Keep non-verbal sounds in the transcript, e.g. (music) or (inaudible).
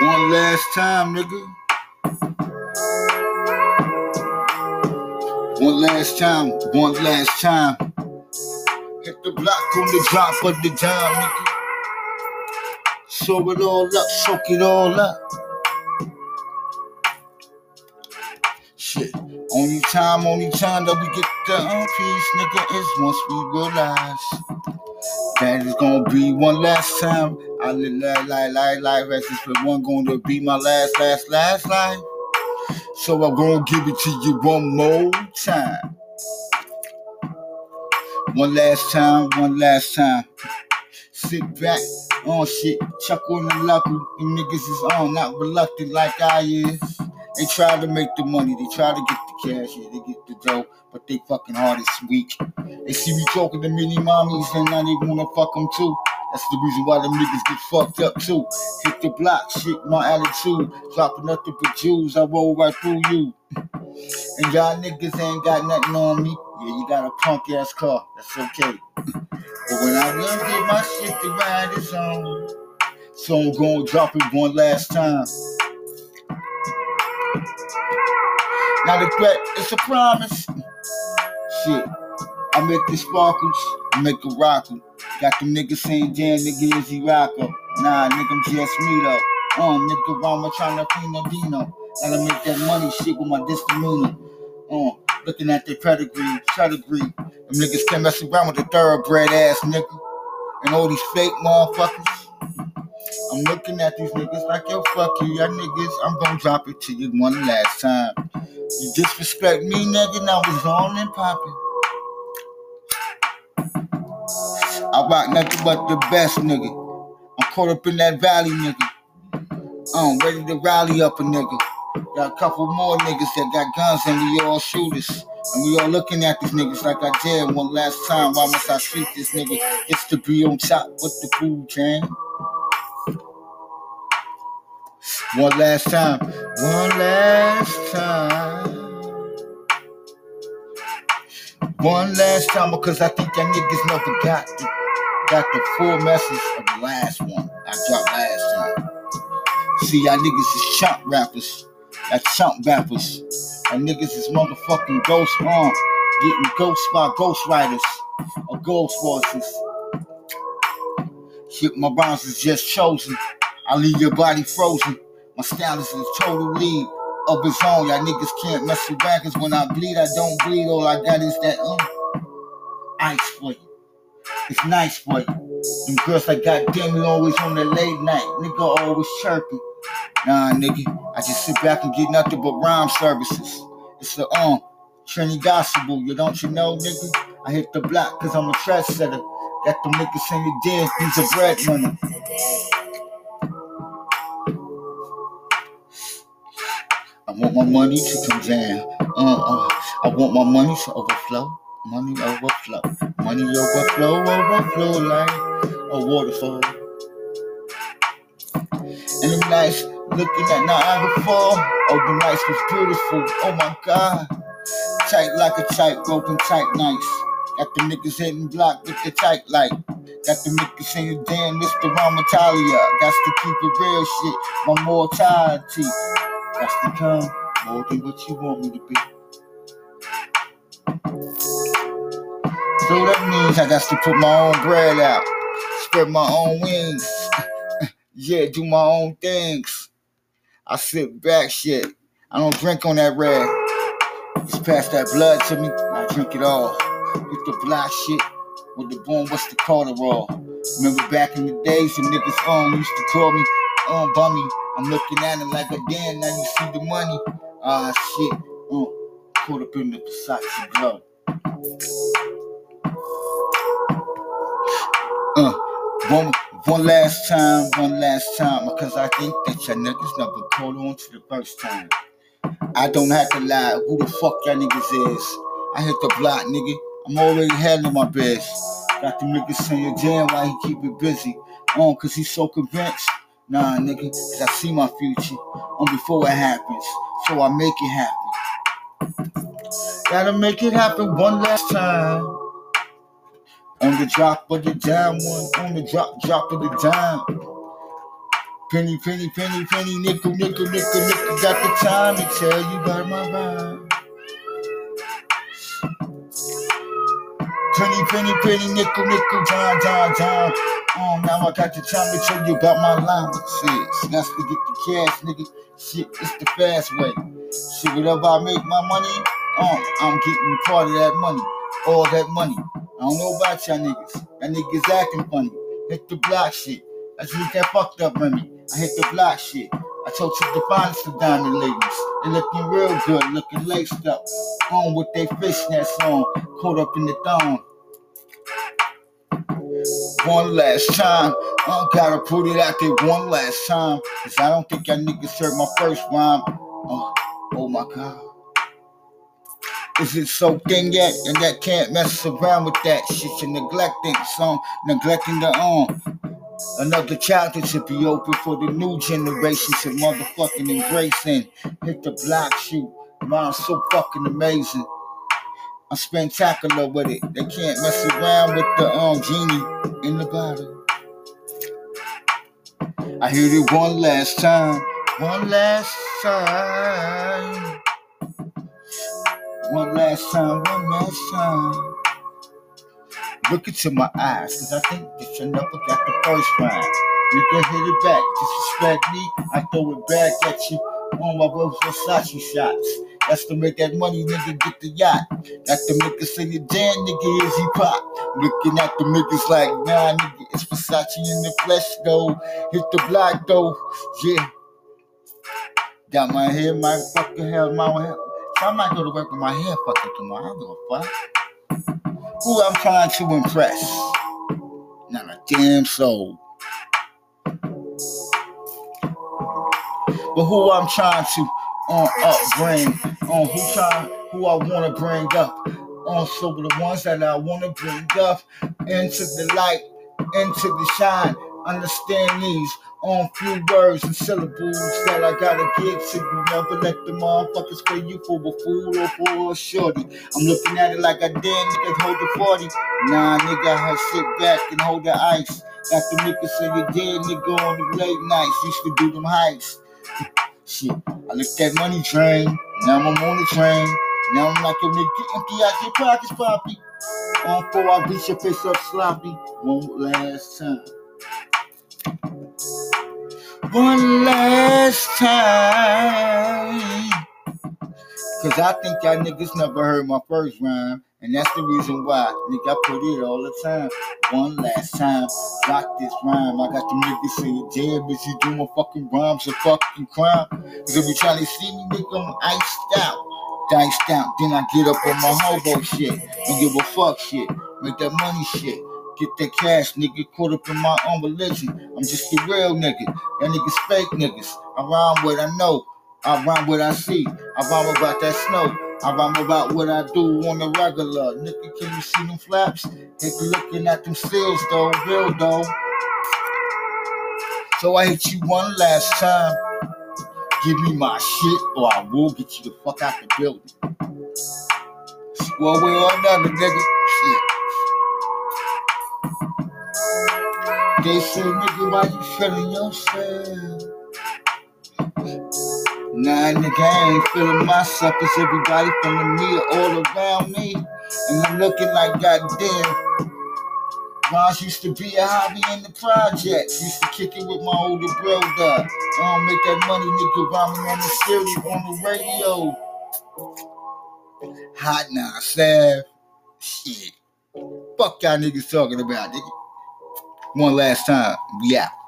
One last time, nigga. One last time, one last time. Hit the block on the drop of the dime, nigga. Soak it all up, soak it all up. Shit. Only time, only time that we get the uh, peace, nigga, is once we realize that it's gonna be one last time. I live life, life, life, life as if one going to be my last, last, last life. So I'm gonna give it to you one more time. One last time, one last time. Sit back, on shit, chuckle and lucky. You niggas is on, not reluctant like I is. They try to make the money, they try to get the cash, yeah, they get the dough, but they fucking heart is weak. They see me talking to many mommies and now they wanna fuck them too. That's the reason why them niggas get fucked up too. Hit the block, shit, my attitude. Dropping nothing but Jews, I roll right through you. And y'all niggas ain't got nothing on me. Yeah, you got a punk ass car, that's okay. But when I run get my shit to ride, it's on. So I'm gonna drop it one last time. Now the threat, it's a promise. Shit. I make the sparkles, I make a rockle. Got them niggas saying, damn, nigga, is he rocker? Nah, nigga, I'm just me though. Uh, nigga, Rama trying to clean a Dino. Gotta make that money shit with my misdemeanor. Uh, looking at their pedigree, pedigree. Them niggas can't mess around with the thoroughbred ass nigga. And all these fake motherfuckers. I'm looking at these niggas like, yo, fuck you, y'all niggas. I'm gonna drop it to you one last time. You disrespect me, nigga, now it's on and popping. I rock nothing but the best, nigga. I'm caught up in that valley, nigga. I'm ready to rally up a nigga. Got a couple more niggas that got guns and we all shooters. And we all looking at these niggas like I did one last time. Why must I treat this nigga? It's to be on top with the food chain. One last time. One last time. One last time because I think y'all niggas never got the, got the full message of the last one I dropped last time. See, y'all niggas is chump rappers. That chump rappers. And niggas is motherfucking ghost on. Getting ghost by ghost writers or ghost voices. Shit, my rhymes is just chosen. I leave your body frozen. My style is a total lead of its own. Y'all niggas can't mess with cause when I bleed, I don't bleed. All I got is that um ice for you. It's nice for you. Them girls like goddamn you always on the late night. Nigga always chirping. Nah, nigga, I just sit back and get nothing but rhyme services. It's the um Trinity Gospel, you don't you know, nigga? I hit the block cause I'm a trendsetter. Got them niggas saying you dead, he's a breadwinner. I want my money to come down. Uh, uh, I want my money to overflow. Money overflow. Money overflow, overflow like a waterfall. And the nights looking at Niagara. Oh, the nights was beautiful. Oh my God. Tight like a tight rope and tight nights. Got the niggas hitting block with the tight light. Got the niggas saying, damn, Mr. Ramatalia. Got to keep it real shit. My mortality. That's to come more than what you want me to be. So that means I got to put my own bread out, spread my own wings, (laughs) yeah, do my own things. I sit back, shit. I don't drink on that red. Just pass that blood to me, I drink it all. With the black shit, with the boom, what's the raw? Remember back in the days, the niggas on used to call me on bummy. I'm looking at him like a damn, now you see the money. Ah, shit. Uh, caught up in the Versace glow. One, one last time, one last time, because I think that y'all niggas never caught on to the first time. I don't have to lie, who the fuck y'all niggas is? I hit the block, nigga. I'm already handling my best. Got the niggas saying, damn, why he keep it busy? On, cause he's so convinced. Nah, nigga, cause I see my future on before it happens. So I make it happen. Gotta make it happen one last time. On the drop of the dime, one on the drop, drop of the dime. Penny, penny, penny, penny, nickel, nickel, nickel, nickel. Got the time to tell you about my rhyme. Penny, penny, penny, nickel, nickel, dime, dime, dime. Oh, now I got the time to tell you about my line. Shit, let's get the cash, nigga. Shit, it's the fast way. Shit, whatever I make my money, um, I'm getting part of that money. All that money. I don't know about y'all niggas. That niggas acting funny. Hit the block shit. I just that fucked up Remy. I hit the block shit. I told you the finest diamond ladies. They looking real good, looking laced up. On with they fishnets on, caught up in the thong. One last time, I gotta put it out there one last time. Cause I don't think y'all niggas heard my first rhyme. Oh, oh my god. Is it so thin yet? And that can't mess around with that shit. You're neglecting some, neglecting the own. Another chapter should be open for the new generation to motherfucking embracing. Hit the block shoot. Mine's so fucking amazing. I'm spectacular with it. They can't mess around with the um genie in the bottle. I hear it one last time. One last time. One last time, one last time. Look into my eyes, cause I think that you never got the first rhyme. You can hit it back, disrespect me, I throw it back at you on my Rolls Versace shots. That's to make that money, nigga, get the yacht. That's to make us say damn nigga is he pop. Looking at the niggas like, nah, nigga, it's Versace in the flesh, though. Hit the block, though, yeah. Got my head, my fucking hair, my hair. So I might go to work with my hair fucked up tomorrow. I don't give a fuck who I'm trying to impress. Not a damn soul. But who I'm trying to on up upbring, on who try, who I want to bring up, on so the ones that I want to bring up into the light, into the shine. Understand these on few words and syllables that I gotta get to you. Never let the motherfuckers play you for a fool or for a shorty. I'm looking at it like I did, niggas hold the 40. Nah, nigga, I sit back and hold the ice. Got the niggas say you dead, nigga, on the late nights. Used to do them heights. Shit, I look that money train. Now I'm on the train. Now I'm like a nigga, empty out your pockets, poppy. On four, I beat your face up sloppy. One last time one last time. Cause I think y'all niggas never heard my first rhyme. And that's the reason why, nigga, I put it all the time. One last time, got this rhyme. I got the niggas saying, damn, bitch, you do my fucking rhymes a fucking crime. Cause if you trying to see me, nigga, I'm iced out. Diced out, then I get up on my hobo shit. Don't give a fuck shit. Make that money shit. Get that cash, nigga. Caught up in my own religion. I'm just a real nigga. That niggas fake niggas. I rhyme what I know. I rhyme what I see. I rhyme about that snow. I rhyme about what I do on the regular. Nigga, can you see them flaps? Nigga looking at them seals though, real though. So I hit you one last time. Give me my shit or I will get you the fuck out the building. Well, we're another nigga. They say, nigga, why you feeling yourself? Nah, nigga, I ain't feeling myself. Cause everybody feeling me all around me. And I'm looking like goddamn. Rhymes used to be a hobby in the projects. Used to kick it with my older brother. I don't make that money, nigga, rhyming on the stereo, on the radio. Hot now, Sav. Shit. Fuck y'all niggas talking about, nigga. One last time. We out.